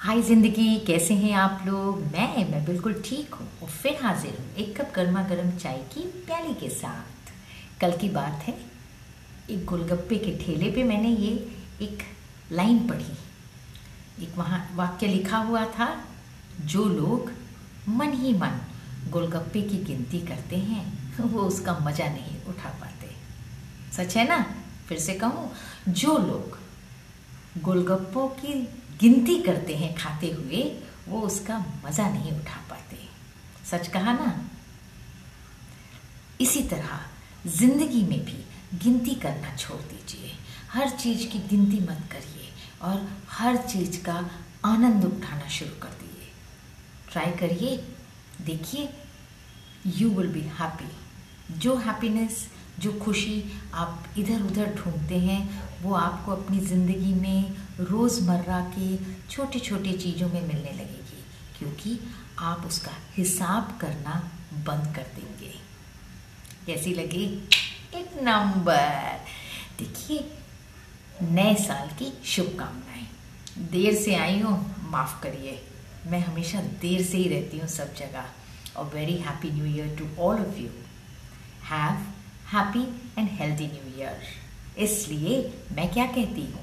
हाय ज़िंदगी, कैसे हैं आप लोग? मैं मैं बिल्कुल ठीक हूँ। और फिर हाजिर हूँ एक कप गर्मा गर्म चाय की प्याली के साथ। कल की बात है, एक गोलगप्पे के ठेले पे मैंने ये एक लाइन पढ़ी। एक वहाँ वाक्य लिखा हुआ था, जो लोग मन ही मन गोलगप्पे की गिनती करते हैं, वो उसका मज़ा नहीं उठा पाते। सच है ना? फिर से कहूँ, जो लोग गोलगप्पों की गिनती करते हैं खाते हुए, वो उसका मज़ा नहीं उठा पाते। सच कहा ना? इसी तरह, ज़िंदगी में भी गिनती करना छोड़ दीजिए। हर चीज़ की गिनती मत करिए और हर चीज़ का आनंद उठाना शुरू कर दिए ट्राई करिए। देखिए यू विल बी हैप्पी जो हैप्पीनेस जो खुशी आप इधर उधर ढूंढते हैं, वो आपको अपनी ज़िंदगी में रोज़मर्रा के छोटे छोटे चीज़ों में मिलने लगेगी, क्योंकि आप उसका हिसाब करना बंद कर देंगे। कैसी लगी, एक नंबर। देखिए, नए साल की शुभकामनाएँ। देर से आई हूँ, माफ़ करिए। मैं हमेशा देर से ही रहती हूँ सब जगह। और very happy new year to all of you have happy and healthy new year इसलिए मैं क्या कहती हूँ?